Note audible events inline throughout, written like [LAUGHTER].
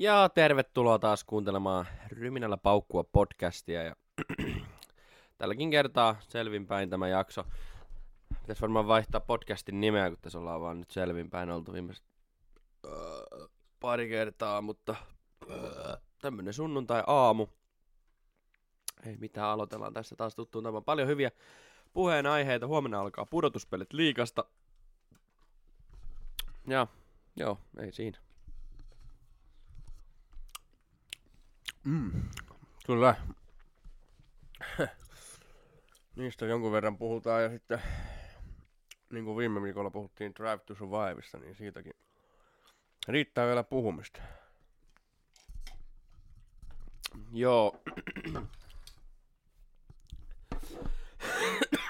Ja tervetuloa taas kuuntelemaan Ryminällä paukkua podcastia. Ja [CLEARS THROAT] tälläkin kertaa selvinpäin tämä jakso. Pitäisi varmaan vaihtaa podcastin nimeä, kun tässä ollaan vaan nyt selvinpäin oltu viimeiset uh, pari kertaa, mutta uh, tämmönen sunnuntai-aamu. Ei mitään, aloitellaan tässä taas tuttuun tapaan. Paljon hyviä puheenaiheita. Huomenna alkaa pudotuspelit liikasta. Ja, joo, ei siinä. Mm. Kyllä. Niistä jonkun verran puhutaan ja sitten niin kuin viime viikolla puhuttiin Drive to Survivesta, niin siitäkin riittää vielä puhumista. Joo.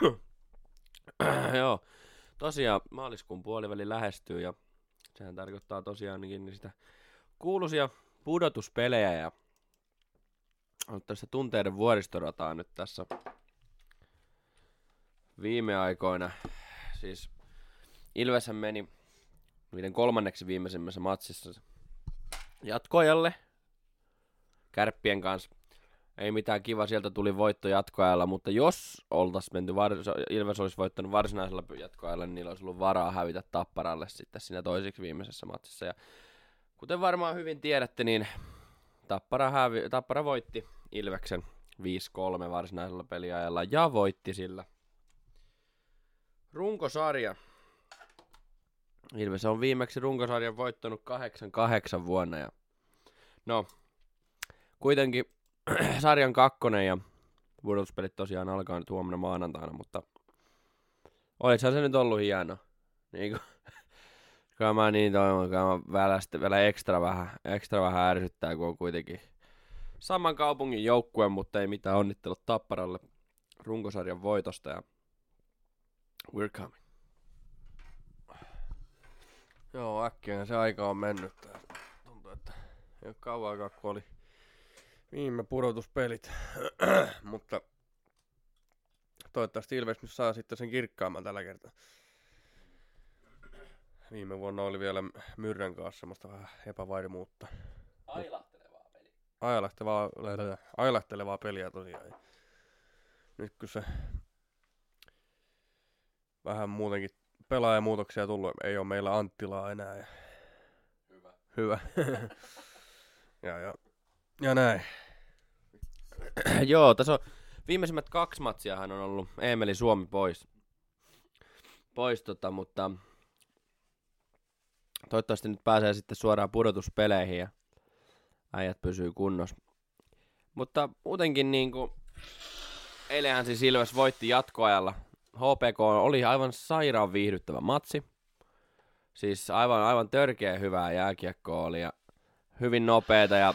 [COUGHS] Joo. Tosiaan maaliskuun puoliväli lähestyy ja sehän tarkoittaa tosiaankin niin sitä kuuluisia pudotuspelejä ja on tässä tunteiden vuoristorataa nyt tässä viime aikoina. Siis Ilveshän meni niiden kolmanneksi viimeisimmässä matsissa jatkoajalle kärppien kanssa. Ei mitään kiva, sieltä tuli voitto jatkoajalla, mutta jos oltaisiin menty, Ilves olisi voittanut varsinaisella jatkoajalla, niin niillä olisi ollut varaa hävitä Tapparalle sitten siinä toiseksi viimeisessä matsissa. Ja kuten varmaan hyvin tiedätte, niin Tappara, hävi- Tappara voitti Ilveksen 5-3 varsinaisella peliajalla ja voitti sillä. Runkosarja. Ilves on viimeksi runkosarjan voittanut 8-8 vuonna. Ja... No, kuitenkin [CLEARS THROAT] sarjan kakkonen ja pudotuspelit tosiaan alkaa nyt huomenna maanantaina, mutta olisihan se nyt ollut hieno. Niin kuin, [LAUGHS] kyllä mä niin toivon, kyllä mä vielä, vielä ekstra vähän, ekstra vähän ärsyttää, kun on kuitenkin saman kaupungin joukkue, mutta ei mitään onnittelut Tapparalle runkosarjan voitosta ja we're coming. Joo, äkkiä se aika on mennyt. Tuntuu, että ei ole kauan aikaa, kun oli viime pudotuspelit. [CLEARS THROAT] mutta toivottavasti Ilves nyt saa sitten sen kirkkaamman tällä kertaa. Viime vuonna oli vielä Myrrän kanssa semmoista vähän epävarmuutta. Peliä. Ailahtelevaa, ailahtelevaa peliä tosiaan. Nyt kun se vähän muutenkin pelaajamuutoksia tullut, ei ole meillä Anttilaa enää. Ja... Hyvä. Hyvä. [LAUGHS] ja, ja, ja näin. [CLEARS THROAT] Joo, tässä on viimeisimmät kaksi matsiahan on ollut Emeli Suomi pois. Pois tota, mutta toivottavasti nyt pääsee sitten suoraan pudotuspeleihin ja äijät pysyy kunnossa. Mutta muutenkin niinku, eilenhän siis Ilves voitti jatkoajalla. HPK oli aivan sairaan viihdyttävä matsi. Siis aivan, aivan törkeä hyvää jääkiekkoa oli ja hyvin nopeeta ja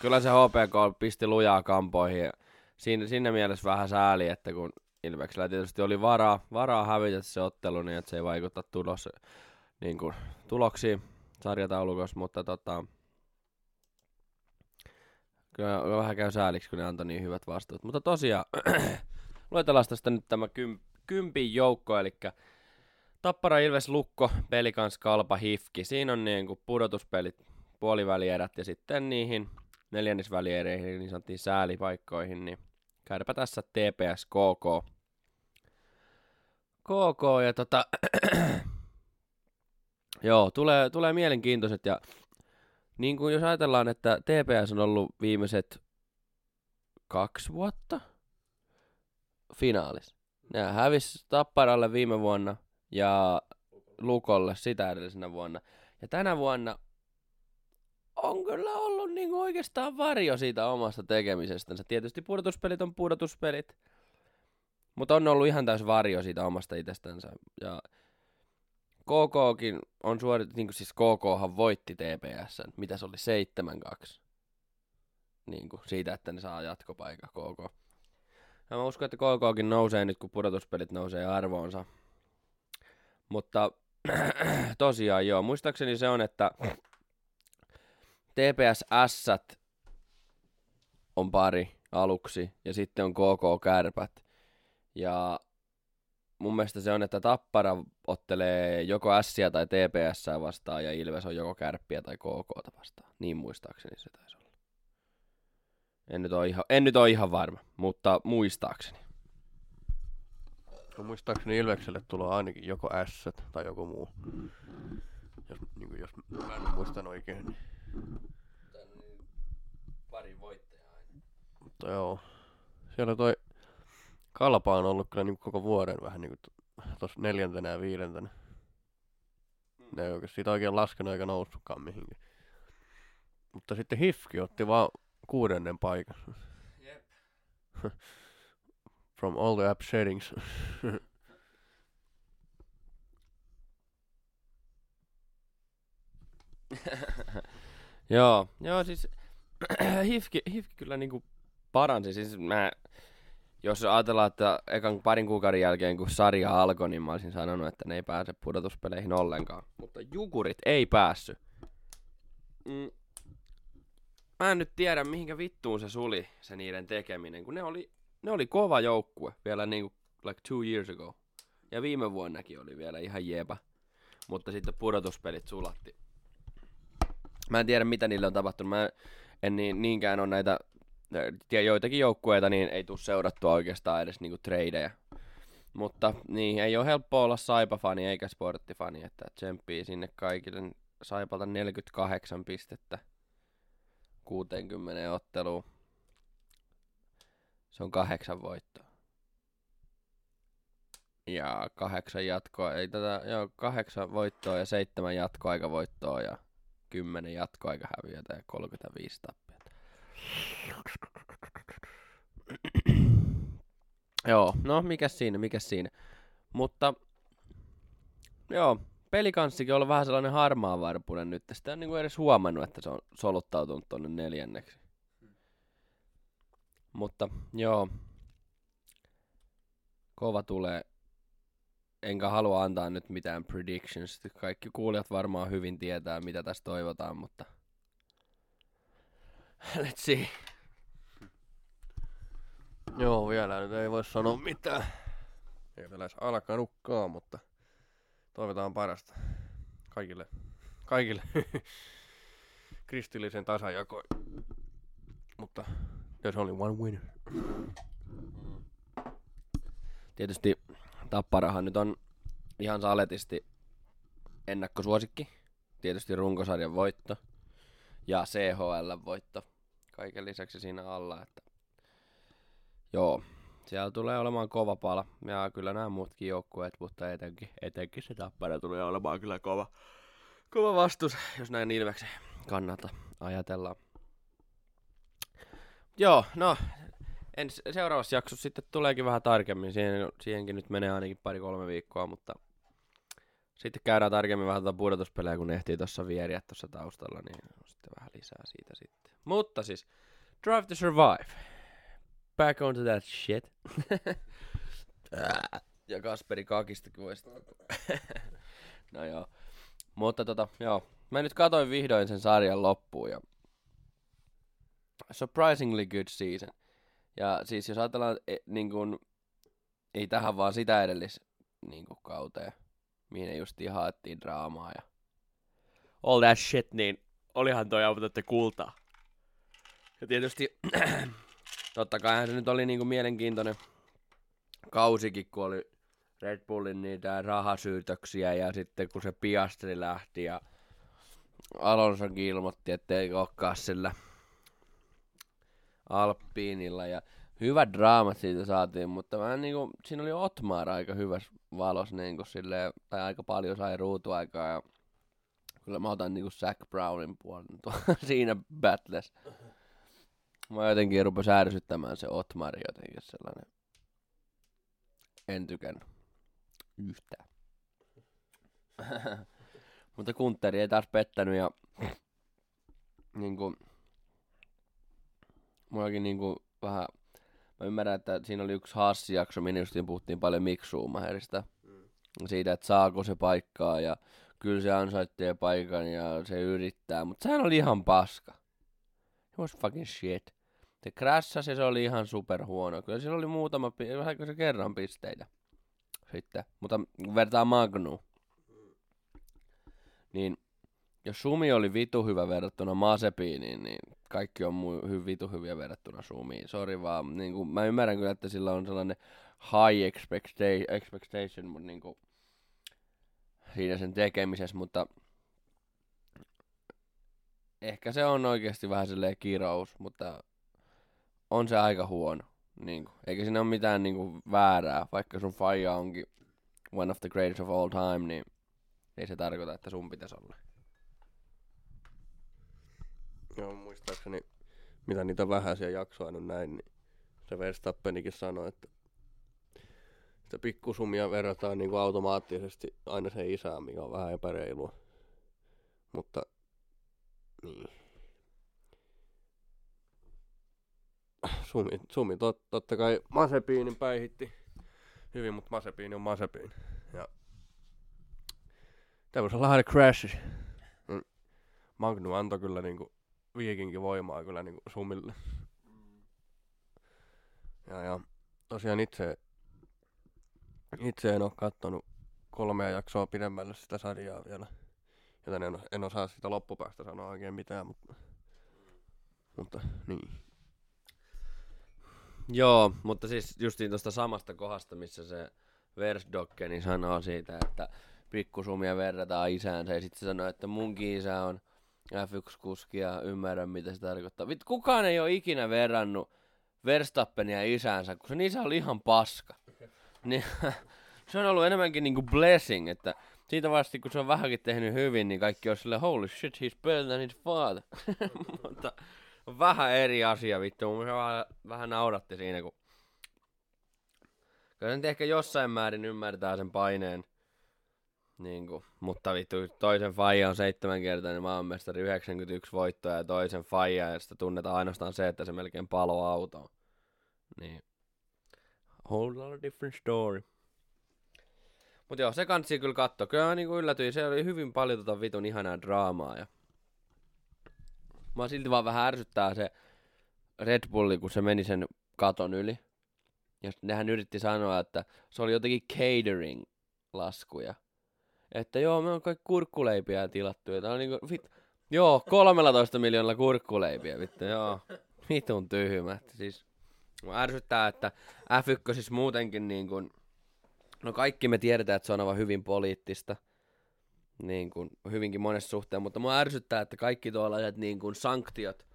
kyllä se HPK pisti lujaa kampoihin. Ja siinä, siinä mielessä vähän sääli, että kun Ilveksellä tietysti oli varaa, varaa hävitä se ottelu, niin että se ei vaikuta tulos, niin kuin, tuloksiin sarjataulukossa, mutta tota, kyllä, vähän käy sääliksi, kun ne antoi niin hyvät vastuut. Mutta tosiaan, [CLEARS THROAT] luetellaan tästä nyt tämä kym, kympin joukko, eli Tappara, Ilves, Lukko, Pelikans, Kalpa, Hifki. Siinä on niin kuin pudotuspelit, puolivälierät ja sitten niihin neljännesväliereihin, niin sanottiin säälipaikkoihin, niin käydäpä tässä TPS KK. KK ja tota, [CLEARS THROAT] joo, tulee, tulee mielenkiintoiset ja niin kuin jos ajatellaan, että TPS on ollut viimeiset kaksi vuotta finaalis. Ne hävisi Tapparalle viime vuonna ja Lukolle sitä edellisenä vuonna. Ja tänä vuonna on kyllä ollut niin oikeastaan varjo siitä omasta tekemisestänsä. Tietysti pudotuspelit on pudotuspelit, mutta on ollut ihan täys varjo siitä omasta itsestänsä. Ja KKkin on suorit, niin kuin siis KKhan voitti TPS, mitä se oli 7-2. Niin kuin siitä, että ne saa jatkopaikka KK. Ja mä uskon, että KKkin nousee nyt, kun pudotuspelit nousee arvoonsa. Mutta [CLEARS THROAT] tosiaan joo, muistaakseni se on, että TPS on pari aluksi ja sitten on KK Kärpät. Ja mun mielestä se on, että Tappara ottelee joko Sia tai TPS vastaan ja Ilves on joko Kärppiä tai KK vastaan. Niin muistaakseni se taisi olla. En nyt ole ihan, en nyt ole ihan varma, mutta muistaakseni. No, muistaakseni Ilvekselle tulee ainakin joko S tai joku muu. Jos, niin kuin, jos mä en muistan oikein. Niin. Pari voittajaa Mutta joo. Siellä toi Kalpa on ollut kyllä niin koko vuoden vähän niin kuin tuossa neljäntenä ja viidentenä. Ne ei oikein siitä oikein laskenut eikä noussutkaan mihinkään. Mutta sitten Hifki otti vaan kuudennen paikan. Jep. [LAUGHS] From all the app settings. [LAUGHS] joo, joo siis [CLEARS THROAT] Hifki, Hifki kyllä niinku paransi. Siis mä, jos ajatellaan, että ekan parin kuukauden jälkeen kun sarja alkoi, niin mä olisin sanonut, että ne ei pääse pudotuspeleihin ollenkaan. Mutta Jukurit ei päässyt. Mm. Mä en nyt tiedä, mihinkä vittuun se suli, se niiden tekeminen, kun ne oli, ne oli kova joukkue vielä niinku like two years ago. Ja viime vuonnakin oli vielä ihan jepa. Mutta sitten pudotuspelit sulatti. Mä en tiedä, mitä niille on tapahtunut. Mä en niin, niinkään ole näitä tiedä, joitakin joukkueita, niin ei tule seurattua oikeastaan edes niinku tradeja. Mutta niin, ei ole helppo olla Saipa-fani eikä sporttifani, että tsemppii sinne kaikille. Saipalta 48 pistettä 60 otteluun. Se on kahdeksan voittoa. Ja kahdeksan jatkoa, ei tätä, joo, kahdeksan voittoa ja seitsemän jatkoaikavoittoa ja kymmenen jatkoaikahäviötä ja 35 tappiota. [CLEARS THROAT] joo, no mikä siinä, mikä siinä. Mutta joo, pelikanssikin on vähän sellainen harmaa varpunen nyt. Sitä en niinku edes huomannut, että se on soluttautunut tonne neljänneksi. Mutta joo, kova tulee. Enkä halua antaa nyt mitään predictions. Kaikki kuulijat varmaan hyvin tietää, mitä tässä toivotaan, mutta let's see. Joo, vielä nyt ei voi sanoa mitään. Ei vielä edes alkanutkaan, mutta toivotaan parasta kaikille, kaikille [LAUGHS] kristillisen tasajako. Mutta there's only one winner. Tietysti Tapparahan nyt on ihan saletisti ennakkosuosikki. Tietysti runkosarjan voitto ja CHL voitto kaiken lisäksi siinä alla. Että joo, siellä tulee olemaan kova pala. Ja kyllä nämä muutkin joukkueet, mutta etenkin, etenkin se Tappara tulee olemaan kyllä kova, kova vastus, jos näin Ilveksen kannalta ajatellaan. Joo, no ens, seuraavassa jaksossa sitten tuleekin vähän tarkemmin. Siihen, siihenkin nyt menee ainakin pari-kolme viikkoa, mutta sitten käydään tarkemmin vähän tuota pudotuspelejä, kun ehtii tuossa vieriä tuossa taustalla, niin sitten vähän lisää siitä sitten. Mutta siis, Drive to Survive. Back onto that shit. [LAUGHS] ja Kasperi Kakistakin voisi. [LAUGHS] no joo. Mutta tota, joo. Mä nyt katoin vihdoin sen sarjan loppuun ja surprisingly good season. Ja siis jos ajatellaan, e, niin kun, ei tähän vaan sitä edellis niin kauteen, mihin just haettiin draamaa ja all that shit, niin olihan toi avutettu kultaa. Ja tietysti, [CLEARS THROAT] totta kai se nyt oli niinku mielenkiintoinen kausikin, kun oli Red Bullin niitä rahasyytöksiä ja sitten kun se Piastri lähti ja Alonsokin ilmoitti, että ei olekaan sillä Alppiinilla ja hyvät draamat siitä saatiin, mutta mä niinku, siinä oli Otmar aika hyvässä valos niinku silleen, tai aika paljon sai ruutuaikaa ja kyllä mä otan niinku Zack Brownin puolen [LAUGHS] siinä battles. Mä jotenkin rupes ärsyttämään se Otmar jotenkin sellainen. En tykännyt. Yhtään. [LAUGHS] mutta Kunteri ei taas pettänyt ja niinku mullakin niinku vähän, mä ymmärrän, että siinä oli yksi Hassi-jakso, minne justiin puhuttiin paljon Mick Schumacherista. Mm. Siitä, että saako se paikkaa ja kyllä se ansaitsee paikan ja se yrittää, mutta sehän oli ihan paska. It was fucking shit. Se crashasi ja se oli ihan super huono. Kyllä sillä oli muutama, vähän se kerran pisteitä. sitten. Mutta vertaa Magnu, niin jos Sumi oli vitu hyvä verrattuna Masepiiniin, niin kaikki on mu- hy- vitu hyviä verrattuna Sumiin. Sori vaan, niin kuin, mä ymmärrän kyllä, että sillä on sellainen high expecta- expectation mutta niin kuin, siinä sen tekemisessä, mutta ehkä se on oikeasti vähän silleen kirous, mutta on se aika huono. Niin kuin, eikä siinä ole mitään niin kuin, väärää, vaikka sun faija onkin one of the greatest of all time, niin ei se tarkoita, että sun pitäisi olla. Joo, muistaakseni, mitä niitä vähäisiä jaksoja on näin, niin se Verstappenikin sanoi, että sitä pikkusumia verrataan niin kuin automaattisesti aina sen isään, mikä on vähän epäreilua. Mutta niin. Sumi, sumi tot, totta kai Masepiinin päihitti hyvin, mutta Masepiini on Masepiini. Ja There was a lot of crashes. Mm. Magnu antoi kyllä niinku viikinkin voimaa kyllä niinku Sumille. Ja, ja tosiaan itse, itse en ole kattonut kolmea jaksoa pidemmälle sitä sarjaa vielä. Joten en, en osaa sitä loppupäästä sanoa oikein mitään, mutta, mutta niin. Joo, mutta siis justiin tuosta samasta kohdasta, missä se Versdokke, niin sanoo siitä, että pikkusumia verrataan isäänsä. Ja sitten se sanoo, että munkin isä on F1-kuski ja ymmärrän, mitä se tarkoittaa. Vittu, kukaan ei ole ikinä verrannut Verstappenia isäänsä, kun sen isä oli ihan paska. [LAUGHS] Niin, [LAUGHS] se on ollut enemmänkin niinku blessing, että siitä vasta kun se on vähänkin tehnyt hyvin, niin kaikki on silleen, holy shit, he's better than his father. [LAUGHS] Mutta vähän eri asia, vittu. Mun se vähän, vähän nauratti siinä, kun... Kyllä nyt ehkä jossain määrin ymmärtää sen paineen. Niin kuin, mutta vittu, toisen faija on seitsemänkertainen maanmestari, 91 voittoa ja toisen faija, ja sitä tunnetaan ainoastaan se, että se melkein palo autoon. Niin. Whole lot of different story. Mut joo, se kansi kyllä katto. Kyllä mä niinku yllätyin, se oli hyvin paljon tota vitun ihanaa draamaa. Ja... Mä silti vaan vähän ärsyttää se Red Bulli, kun se meni sen katon yli. Ja nehän yritti sanoa, että se oli jotenkin catering-laskuja. Että joo, me on kaikki kurkkuleipiä tilattu. Ja on niinku, vit, joo, 13 miljoonalla kurkkuleipiä, vittu, joo. Vitun tyhmät. Siis, mua ärsyttää, että F1 siis muutenkin niin kuin, no kaikki me tiedetään, että se on aivan hyvin poliittista. Niin kuin, hyvinkin monessa suhteen, mutta mua ärsyttää, että kaikki tuollaiset niin kuin sanktiot,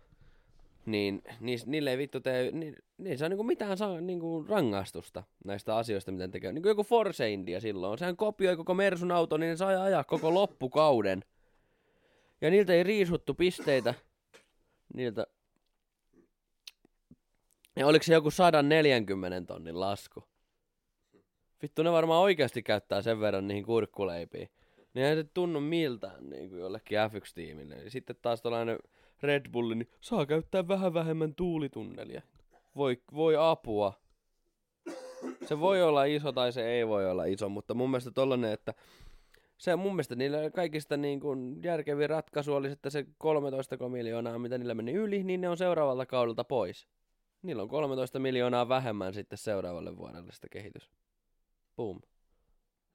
niin niille ei vittu tee, ni, niin saa niinku mitään saa niinku rangaistusta näistä asioista, mitä ne tekee. Niinku joku Force India silloin, sehän kopioi koko Mersun auto, niin ne sai ajaa koko loppukauden. Ja niiltä ei riisuttu pisteitä. Niiltä. Ja oliko se joku 140 tonnin lasku? Vittu, ne varmaan oikeasti käyttää sen verran niihin kurkkuleipiin. Niin ei se tunnu miltään niin kuin jollekin F1-tiimille. Ja sitten taas tällainen Red Bulli, niin saa käyttää vähän vähemmän tuulitunnelia. Voi, voi apua. Se voi olla iso tai se ei voi olla iso, mutta mun mielestä tollanen, että se mun mielestä niillä kaikista niin kuin järkevin ratkaisu olisi, että se 13 miljoonaa, mitä niillä meni yli, niin ne on seuraavalta kaudelta pois. Niillä on 13 miljoonaa vähemmän sitten seuraavalle vuodelle sitä kehitys. Boom.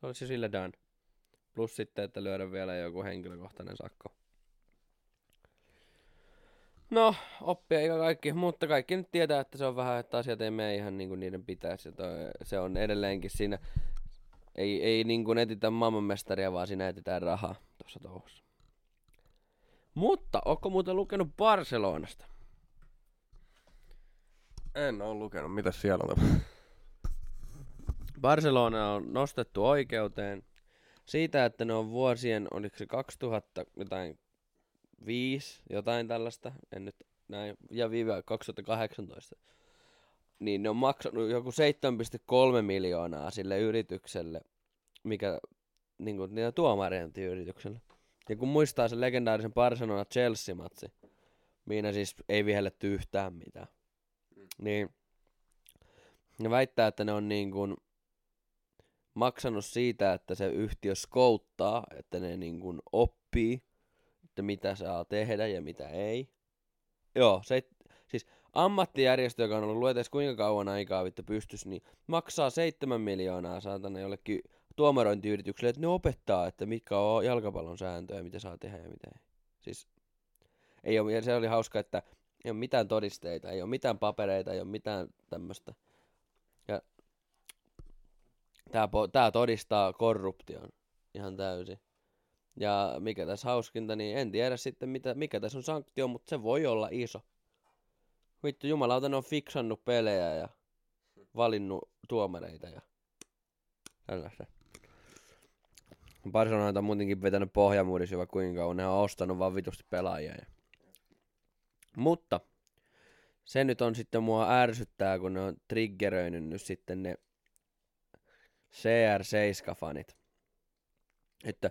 Se olisi sillä done. Plus sitten, että lyödä vielä joku henkilökohtainen sakko. No, oppia eikä kaikki, mutta kaikki nyt tietää, että se on vähän, että asiat ei mene ihan niin kuin niiden pitäisi. Toi, se on edelleenkin siinä, ei, ei niin kuin etitä maailmanmestaria, vaan siinä etsitään rahaa tuossa touhussa. Mutta, onko muuten lukenut Barcelonasta? En ole lukenut, mitä siellä on. Barcelona on nostettu oikeuteen siitä, että ne on vuosien, oliko se 2000 jotain 5, jotain tällaista, en nyt näin, ja viiva 2018, niin ne on maksanut joku 7,3 miljoonaa sille yritykselle, mikä niin kuin niillä tuomariointiyritykselle. Ja kun muistaa sen legendaarisen Barcelona Chelsea-matsi, missä siis ei vihelletty yhtään mitään, niin ne väittää, että ne on niin kuin maksanut siitä, että se yhtiö skouttaa, että ne niin kuin oppii, että mitä saa tehdä ja mitä ei. Joo, se, siis ammattijärjestö, joka on ollut luetes kuinka kauan aikaa vittu pystys, niin maksaa seitsemän miljoonaa saatana jollekin tuomarointiyritykselle, että ne opettaa, että mitkä on jalkapallon sääntöjä, mitä saa tehdä ja mitä ei. Siis ei ole, se oli hauska, että ei ole mitään todisteita, ei ole mitään papereita, ei ole mitään tämmöistä. Ja po- tää todistaa korruption ihan täysin. Ja mikä tässä hauskinta, niin en tiedä sitten mitä, mikä tässä on sanktio, mutta se voi olla iso. Vittu jumalauta, ne on fiksannut pelejä ja valinnut tuomareita ja tällaista. Barcelona on muutenkin vetänyt pohjamuudissa hyvä kuinka kauan. Ne on ostanut vaan vitusti pelaajia. Ja... Mutta se nyt on sitten mua ärsyttää, kun ne on triggeröinyt nyt sitten ne CR7-fanit. Että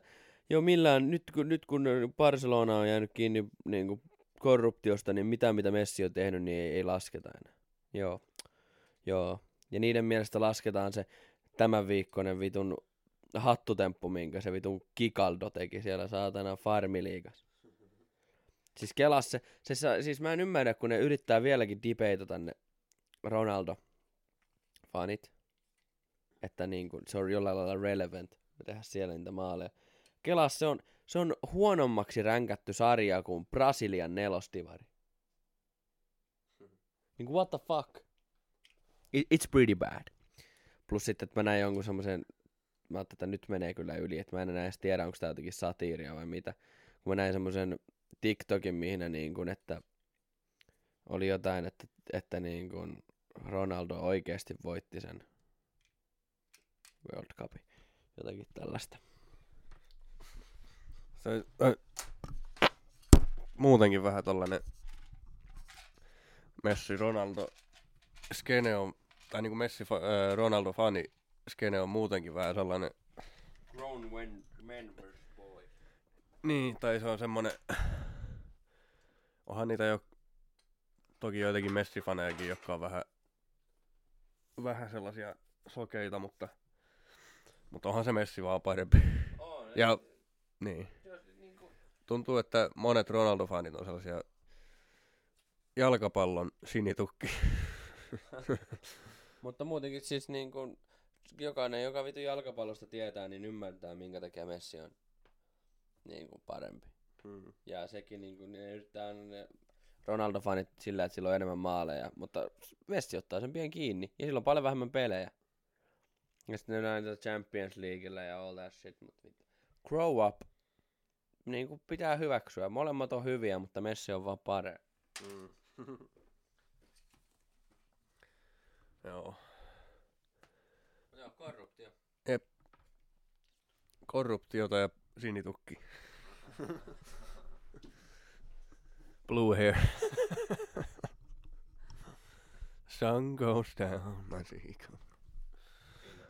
joo millään, nyt kun, nyt kun Barcelona on jäänyt kiinni niin kuin korruptiosta, niin mitä mitä Messi on tehnyt, niin ei, ei lasketa enää. Joo, joo. Ja niiden mielestä lasketaan se tämän viikkoinen vitun hattutemppu, minkä se vitun Kikaldo teki siellä saatana farmiliigas. Siis kelas se, se, siis mä en ymmärrä, kun ne yrittää vieläkin dipeitata ne Ronaldo-fanit, että niin kun, se on jollain lailla relevant tehdä siellä niitä maaleja. Kelas se on, se on huonommaksi ränkätty sarja kuin Brasilian nelostivari. Niin kuin what the fuck? It, it's pretty bad. Plus sitten, että mä näin jonkun semmoisen, mä ajattelin, että nyt menee kyllä yli, että mä en enää edes tiedä, onko tää jotenkin satiiria vai mitä. Kun mä näin semmoisen TikTokin, mihin ne niin kuin, että oli jotain, että, että niin kuin Ronaldo oikeasti voitti sen World Cupin. Jotakin tällaista. Se, äh, muutenkin vähän tollanen Messi Ronaldo skene on, tai niinku Messi äh, Ronaldo fani skene on muutenkin vähän sellainen, Grown men, men boy. niin, tai se on semmonen, onhan niitä jo, toki joitakin Messi-fanejakin, jotka on vähän, vähän sellaisia sokeita, mutta, mutta onhan se Messi vaan parempi. On, Ja, niin. Tuntuu, että monet Ronaldo-fanit on sellaisia jalkapallon sinitukki. [LAUGHS] Mutta muutenkin siis niin kuin, jokainen, joka vitu jalkapallosta tietää, niin ymmärtää, minkä takia Messi on niin kuin parempi. Hmm. Ja sekin niin kuin, ne yrittää ne Ronaldo-fanit sillä, että sillä on enemmän maaleja, mutta Messi ottaa sen pian kiinni, ja sillä on paljon vähemmän pelejä. Ja sitten ne näin Champions Leagueillä ja all that shit, mutta vittu. Grow up. Niin kuin pitää hyväksyä. Molemmat on hyviä, mutta Messi on vaan parempi. Mm. [LAUGHS] Joo. Joo, korruptio. Korruptiota ja sinitukki. [LAUGHS] Blue hair. [LAUGHS] Sun goes down.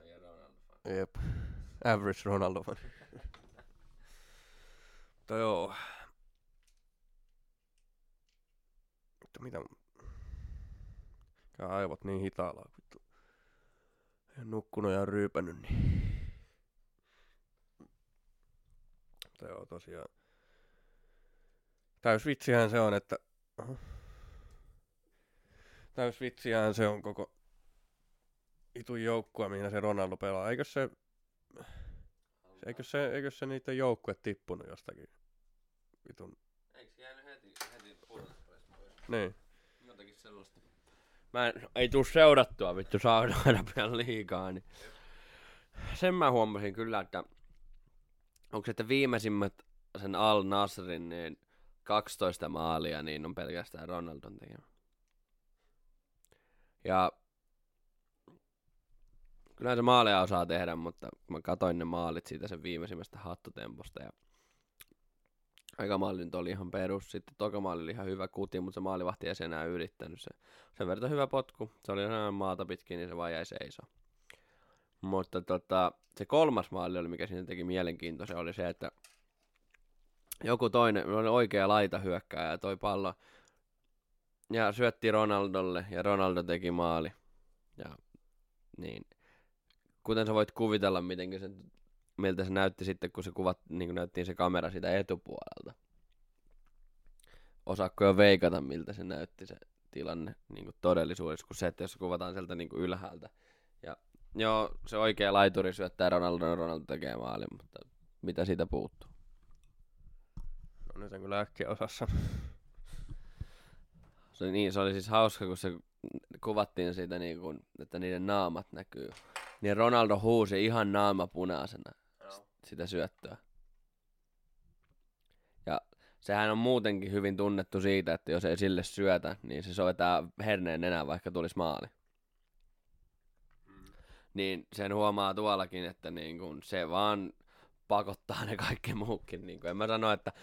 Ja Ronaldo. Jep. Average Ronaldo fan. Mutta joo. Mutta mitä... Käy aivot niin hitaalla, vittu. En nukkunut ja ryypännyt, niin... Mutta joo, tosiaan. Täys vitsihän se on, että... Täys vitsihän se on koko itun joukkue, mihin se Ronaldo pelaa. Eikö se, eikö se, eikö se niiden joukkue tippunut jostakin vitun... Eikö jäänyt heti, heti pudotuspelistä pois? Niin. Jotakin sellaista. Mä en, ei tuu seurattua vittu Saudi-Arabian liikaa, niin sen mä huomasin kyllä, että onko se, että viimeisimmät sen Al Nasrin, niin 12 maalia, niin on pelkästään Ronaldon tekemä. Ja kyllä se maaleja osaa tehdä, mutta mä katoin ne maalit siitä sen viimeisimmästä hattutemposta ja Aika maali oli ihan perus. Sitten toka maali oli ihan hyvä kuti, mutta se maalivahti ei enää ylittänyt. Se, sen verran hyvä potku. Se oli ihan maata pitkin, niin se vaan jäi seisoo. Mutta tota, se kolmas maali oli, mikä siinä teki mielenkiintoisen, oli se, että joku toinen, oli oikea laita hyökkääjä ja toi pallo ja syötti Ronaldolle ja Ronaldo teki maali. Ja niin, kuten sä voit kuvitella, miten se miltä se näytti sitten, kun se kuvat, niin kuin näyttiin se kamera siitä etupuolelta. Osaatko jo veikata, miltä se näytti se tilanne niin kuin todellisuudessa kuin se, että jos kuvataan sieltä niin kuin ylhäältä. Ja joo, se oikea laituri syöttää Ronaldo, ja Ronaldo tekee maalin, mutta mitä siitä puuttuu? No nyt en kyllä äkkiä osassa. Se, niin, se oli siis hauska, kun se kuvattiin siitä, niin kuin, että niiden naamat näkyy. Niin Ronaldo huusi ihan naama punaisena sitä syöttöä. Ja sehän on muutenkin hyvin tunnettu siitä, että jos ei sille syötä, niin se soittaa herneen nenään, vaikka tulisi maali. Niin sen huomaa tuollakin, että niin kun se vaan pakottaa ne kaikki muukin. Niin kun en mä sano, että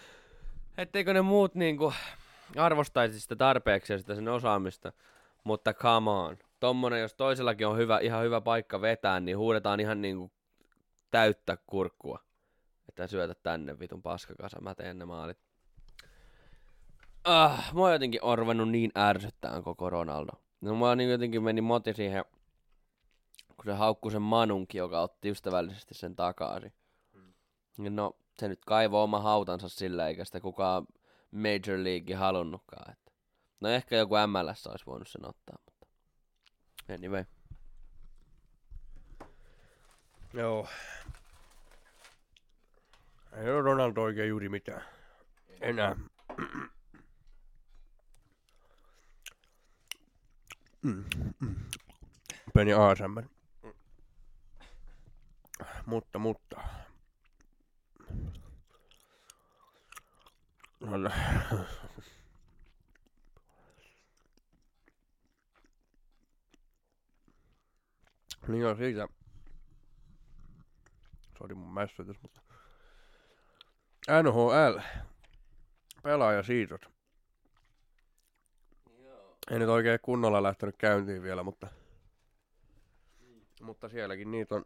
etteikö ne muut niin kun arvostaisi sitä tarpeeksi ja sitä sen osaamista, mutta come on. Tommonen, jos toisellakin on hyvä, ihan hyvä paikka vetää, niin huudetaan ihan niin kuin täyttä kurkkua. Että syötä tänne vitun paskakasa, mä teen ne maalit. Ah, mua jotenkin on ruvennut niin ärsyttää koko Ronaldo. No mua niin jotenkin meni moti siihen, kun se haukkui sen Manunkin, joka otti ystävällisesti sen takaisin. Niin No, se nyt kaivoi oma hautansa sillä, eikä sitä kukaan Major League halunnutkaan. Että. No ehkä joku MLS olisi voinut sen ottaa, anyway. Joo. Ei ole Ronaldo oikein juuri mitään. Enää. Mm. Pieni ASMR. Mutta, mutta. Niin on siitä. Sori mun mässytys, mutta... NHL. Pelaajasiirrot. Ei nyt oikein kunnolla lähtenyt käyntiin vielä, mutta... Mutta sielläkin niitä on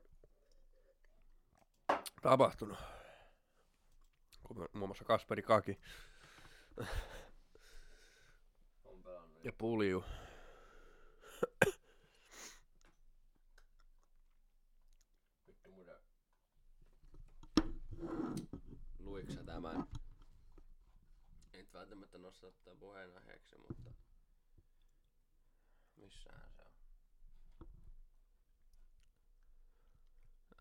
tapahtunut. Muun muassa Kasperi Kaki ja Pulju. Luiksä tämän? Ei nyt välttämättä nostaa puheenaiheeksi, mutta... Missähän se on?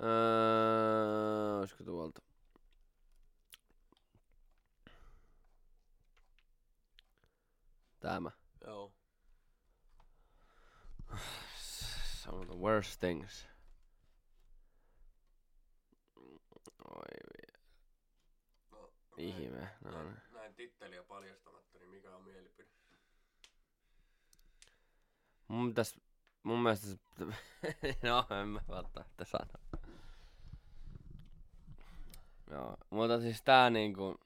Öö, olisiko tuolta? Tämä. Joo. Some of the worst things. Oi vi- ihme. No, niin. Näin titteliä paljastamatta, niin mikä on mielipide? Mun pitäis, mun mielestä se, [LAUGHS] no en mä välttämättä sano. Joo, mutta siis tää niinku,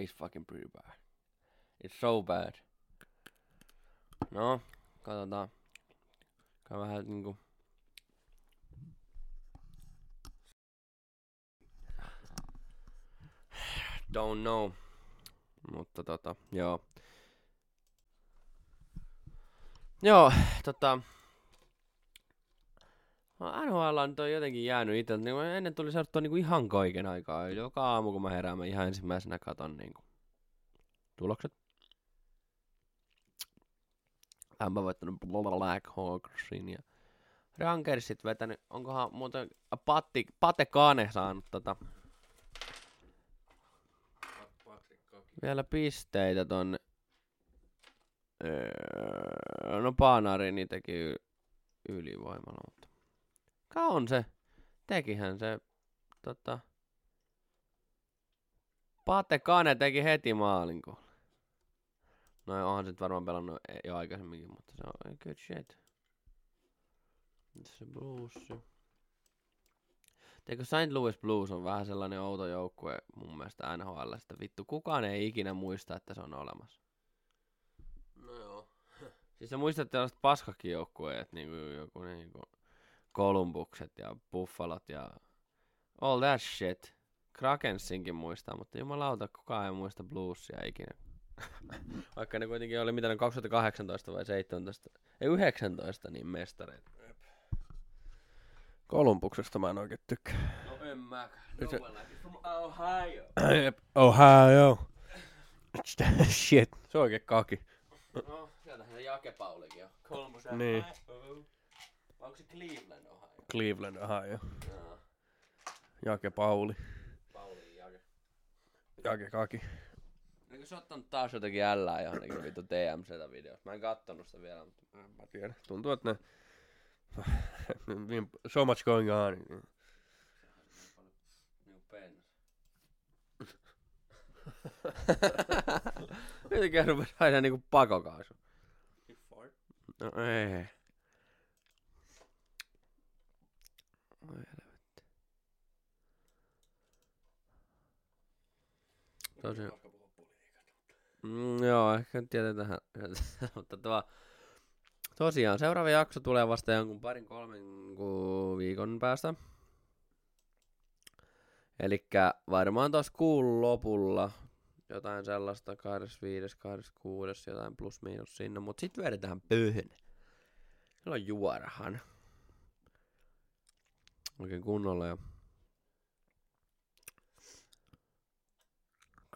it's fucking pretty bad. It's so bad. No, katsotaan. Käy vähän niinku, don't know. Mutta tota, joo. Joo, tota... NHL on toi jotenkin jäänyt itse, niin ennen tuli seurattua niinku ihan kaiken aikaa. Joka aamu kun mä herään, mä ihan ensimmäisenä katon niinku tulokset. Mä voittanut Black Hawksin ja Rangersit vetänyt, onkohan muuten Patti, Pate Kane saanut tota, vielä pisteitä tonne. Öö, no Paanari niin teki ylivoimalla, mutta... Ka on se. Tekihän se, tota... Pate Kane teki heti maalin kuule. No onhan se varmaan pelannut e- jo aikaisemminkin, mutta se on good shit. Se blues? Teikö St. Louis Blues on vähän sellainen outo joukkue mun mielestä NHL, että vittu kukaan ei ikinä muista, että se on olemassa. No joo. [LAUGHS] Siis sä muistat tällaiset paskakin joukkueet, niinku joku niinku Columbukset ja Buffalot ja all that shit. Krakensinkin muistaa, mutta jumalauta, kukaan ei muista bluesia ikinä. [LAUGHS] Vaikka ne kuitenkin oli mitä ne 2018 vai 17, ei 19 niin mestareita. Kolumbuksesta mä en oikein tykkää. No en mä. No se- from Ohio. Jep, Ohio. [LAUGHS] Shit, se on oikein kaki. No, sieltähän se Jake Paulikin on. Kolmosen. Niin. Vai onko se Cleveland Ohio? Cleveland, Ohio. Joo. Jake Pauli. Pauli Jake. Jake Kaki. Eikö se ottanut taas jotenkin ällää johonkin vittu TMCtä videosta? Mä en kattonut sitä vielä, mutta... Mä tiedän. Tuntuu, että ne... So much going on. [LAUGHS] Jotenkin rupes haisee niinku pakokaasu. No ei. Oi helvetti. Tosiaan. Mm, joo, ehkä nyt jätetään. [LAUGHS] Mutta tuo, tosiaan, seuraava jakso tulee vasta jonkun parin kolmen ku- viikon päästä. Eli varmaan tuossa kuun lopulla jotain sellaista 25, 26, jotain plus miinus sinne, mutta sitten vedetään pöhön. Silloin juorahan. Oikein kunnolla ja...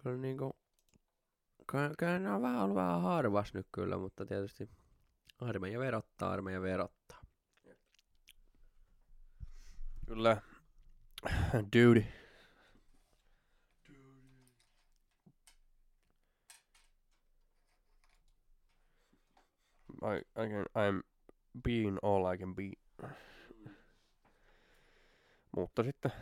Kyllä niinku... Kyllä, kyllä on vähän ollut vähän harvas nyt kyllä, mutta tietysti armeija verottaa, armeija verottaa. Kyllä. Duty. I, I can, I'm being all I can be. Mutta sitten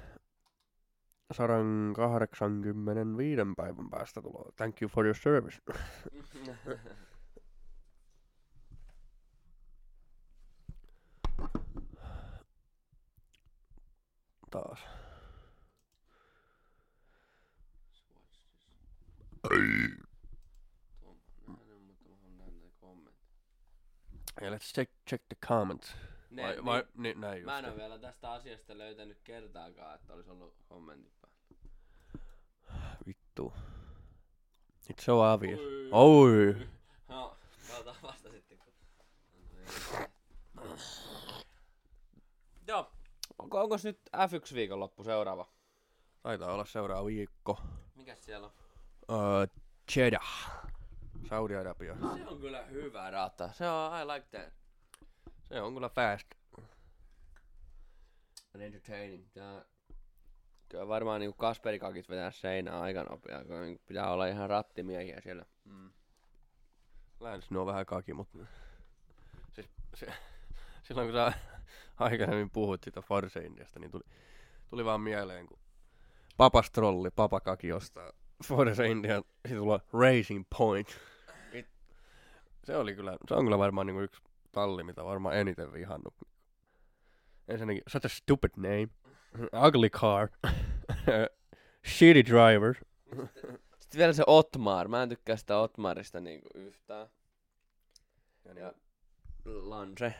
185 päivän päästä tulee. Thank you for your service. [LAUGHS] Taas. Yeah, let's check, check the comments. Ne, vai, niin, vai, niin, näin Mä en ole vielä tästä asiasta löytänyt kertaakaan, että olisi ollut kommentit päällä. Vittu. It's so obvious. Oi. No, otetaan vasta sitten. Kun... Joo. Onko, onko nyt F1 viikonloppu seuraava? Taitaa olla seuraava viikko. Mikäs siellä on? Uh, Jeddah. Saudi-Arabia. Se on kyllä hyvä rata. Se on, I like that. Se on kyllä fast. And entertaining. Tää... Kyllä varmaan niinku Kasperikakit vetää seinää aika nopeaa, kun niinku pitää olla ihan rattimiehiä siellä. Mm. Länsi on vähän kaki, mutta... Siis, se, silloin kun sä aikaisemmin puhuit siitä Force Indiasta, niin tuli, tuli vaan mieleen, kun Papa Strolli, Papa Kaki ostaa Force Indian, siitä tulee Racing Point. It, se oli kyllä, se on kyllä varmaan niinku yksi talli, mitä varmaan eniten vihannut. Ensinnäkin, such a stupid name. Ugly car. [LAUGHS] Shitty driver. Sitten vielä se Otmar. Mä en tykkää sitä Otmarista niinku yhtään. Ja Ja Lanse.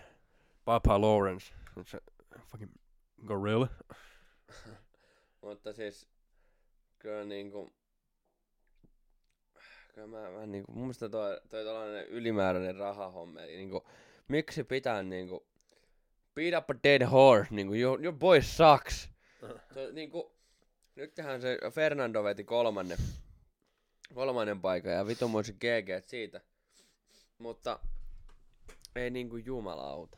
Papa Lawrence. Se fucking gorilla. [LAUGHS] Mutta siis kyllä niinku kyllä mä, mä niinku, mun mielestä toi, toi tällainen ylimääräinen rahahomma, eli niinku, miksi pitää niinku, beat up a dead horse, niinku, your, your boy sucks. [LAUGHS] Se, niinku, nythän se Fernando veti kolmannen, kolmannen paikan ja vitumoisi GG siitä. Mutta ei niinku jumalauta.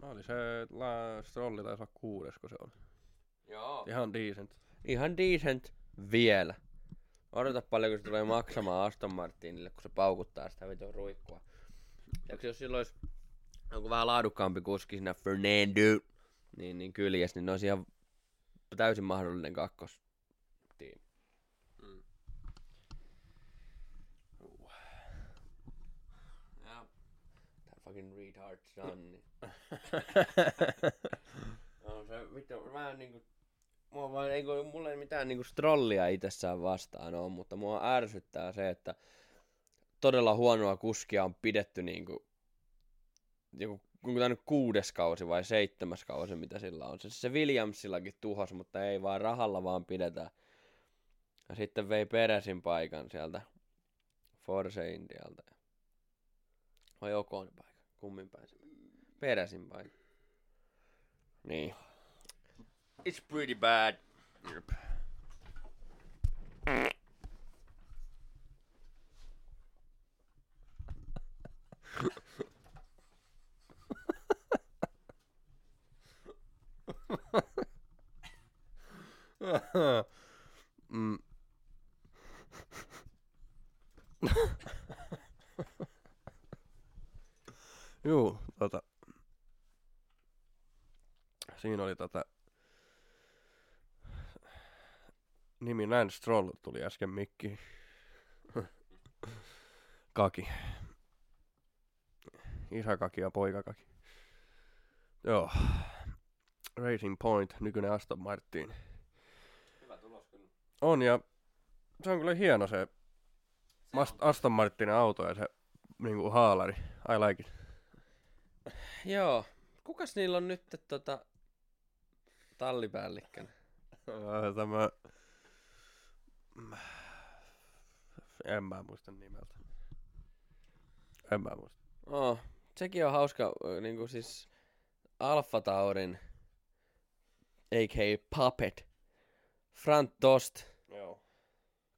No oli se la, Strolli taisi olla kuudes, kun se on. Joo. Ihan decent. ihan decent vielä. Odota paljon, kun se tulee maksamaan Aston Martinille, kun se paukuttaa sitä vitun ruikkua. Ja jos sillä olisi joku vähän laadukkaampi kuski siinä Fernando, niin, niin kyljes, niin ne olisi ihan täysin mahdollinen kakkos. Mm. Ja. Tää fucking retard son. Niin. [LAUGHS] no, se vittu, mä en niinku... Mua vaan, ei, mulla ei mitään niinku strollia itsessään vastaan ole, mutta mua ärsyttää se, että todella huonoa kuskia on pidetty niinku... Joku, onko tää nyt kuudes kausi vai seitsemäs kausi, mitä sillä on. Se, se Williamsillakin tuhos, mutta ei vaan rahalla vaan pidetään. Ja sitten vei Peresin paikan sieltä Force Indialta. Vai Okon paikan? Se Peräsin. Niin. It's pretty bad. Yep. mm. [LAUGHS] Juu, tota. Siinä oli tota... Nimi Nan Stroll tuli äsken mikki. Kaki. Isäkaki ja poikakaki. Joo. Racing Point, nykyinen Aston Martin. Hyvä tulos kyllä. On ja se on kyllä hieno se Mast- Aston Martinin auto ja se niinku haalari. I like it. Joo. Kukas niillä on nyt tota tallipäällikkönä? Äh, Tämä... En mä muista nimeltä. En mä muista. Oh, sekin on hauska, niin kuin siis Alfa Taurin, a.k.a. Puppet, Front Tost. Joo.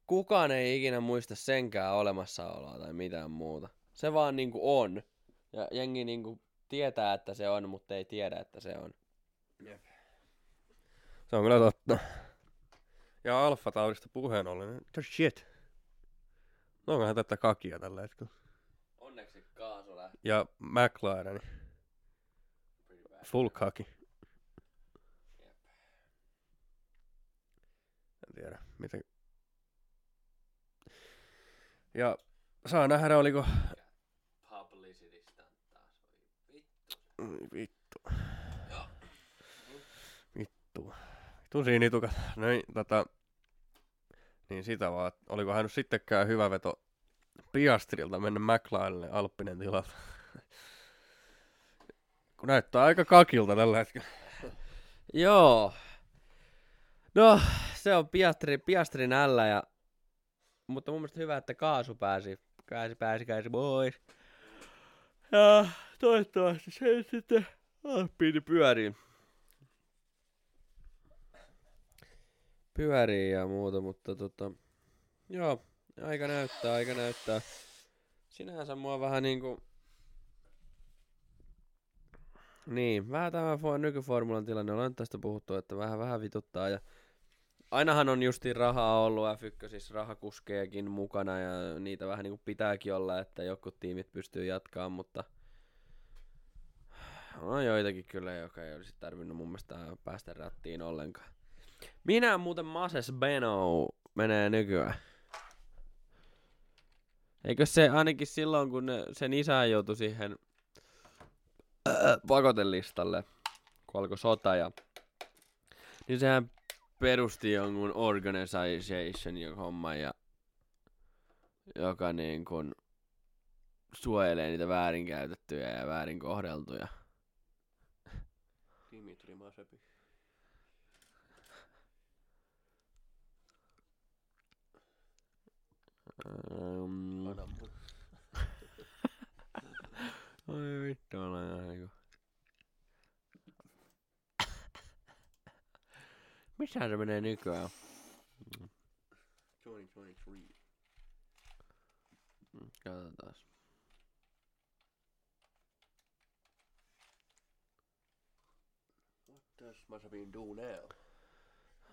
Kukaan ei ikinä muista senkään olemassaoloa tai mitään muuta. Se vaan niinku on. Ja jengi niinku tietää, että se on, mutta ei tiedä, että se on. Se on kyllä totta. Ja Alfa Taurista puheen ollen, the shit. No onkohan tätä kakia tällä hetkellä. Onneksi kaasu lähti. Ja McLaren, full kaki. En tiedä, miten... Ja saa nähdä, oliko... Publicity stunt taas. Oi vittu. Oi vittu. Vittu. Vittu siinitukat. Niin, tota... Niin sitä vaan. Oliko hän nyt sittenkään hyvä veto Piastrilta mennä McLarenille Alppinen tilalta? [LAUGHS] Kun näyttää aika kakilta tällä hetkellä. Joo. No, se on Piastri, Piastrin ällä ja... Mutta mun mielestä hyvä, että kaasu pääsi, pääsi, pääsi, pääsi pois. Ja toivottavasti se nyt sitten Alppiini pyörii. Pyörii ja muuta, mutta tota... Joo, aika näyttää, aika näyttää. Sinänsä mua vähän niinku... Niin, vähän tämä fo- nykyformulan tilanne, ollaan tästä puhuttu, että vähän vähän vituttaa ja ainahan on justiin rahaa ollut F1, siis rahakuskejakin mukana ja niitä vähän niinku pitääkin olla, että jotkut tiimit pystyy jatkaa, mutta on joitakin kyllä, joka ei olisi tarvinnut mun mielestä päästä rattiin ollenkaan. Minä muuten Mases Beno menee nykyään. Eikö se ainakin silloin, kun sen isä joutui siihen äh, pakotelistalle, kun alkoi sota ja niin sehän perusti jonkun organization ja homma ja joka niin kuin suojelee niitä väärinkäytettyjä ja väärin kohdeltuja. Dimitri Masepi. Um. [LAUGHS] Oi vittu, olen ihan niinku... Missä se menee nykyään? 2023. Mm, Katsotaan. What does Masepin do now?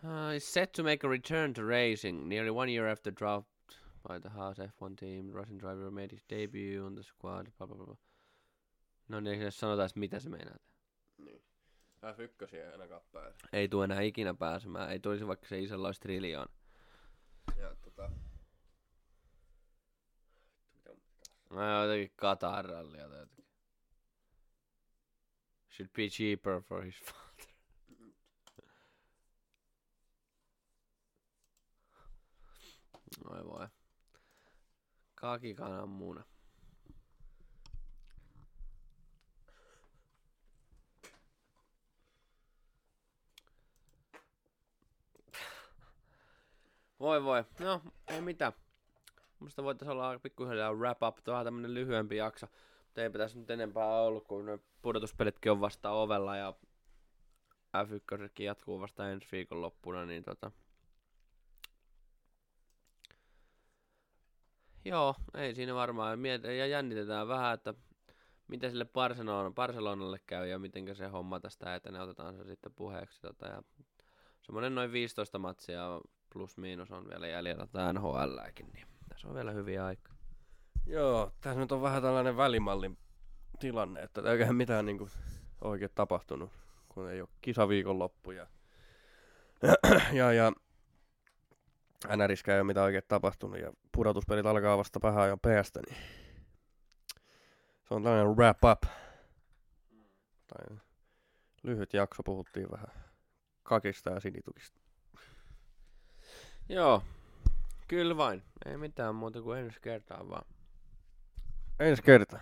Uh, is set to make a return to racing nearly one year after dropped by the Haas F1 team. Russian driver made his debut on the squad. Blah, blah, blah, blah. No niin, jos sanotaan, että mitä se meinaa. Niin. F1 ei ainakaan pääse. Ei tule enää ikinä pääsemään. Ei tulisi vaikka se isolla olisi triljoon. Ja tota... No jotenkin Katarallia tai jotenkin. Should be cheaper for his father. [LAUGHS] Oi voi. Kakikanan muna. Voi voi. No, ei mitään. Musta voitais olla pikkuhiljaa wrap up. On tämmönen lyhyempi jakso. Mutta eipä tässä nyt enempää ollut, kun ne pudotuspelitkin on vasta ovella ja F1 jatkuu vasta ensi viikon loppuna, niin tota... Joo, ei siinä varmaan. Miet- ja jännitetään vähän, että miten sille Barcelona, Barcelonalle käy ja miten se homma tästä etenee. Otetaan se sitten puheeksi. Tota, ja semmonen noin 15 matsia plus miinus on vielä jäljellä tai NHLäkin, niin tässä on vielä hyviä aikaa. Joo, tässä nyt on vähän tällainen välimallin tilanne, että eiköhän mitään niinku oikein tapahtunut, kun ei ole kisaviikonloppu ja, [CLEARS THROAT] ja, ja NRiskään ei ole mitään oikein tapahtunut ja pudotuspelit alkaa vasta vähän ajan päästä, niin se on tällainen wrap up. Tai lyhyt jakso, puhuttiin vähän kakista ja sinitukista. Joo, kyllä vain. Ei mitään muuta kuin ensi kertaa vaan. Ensi kerta.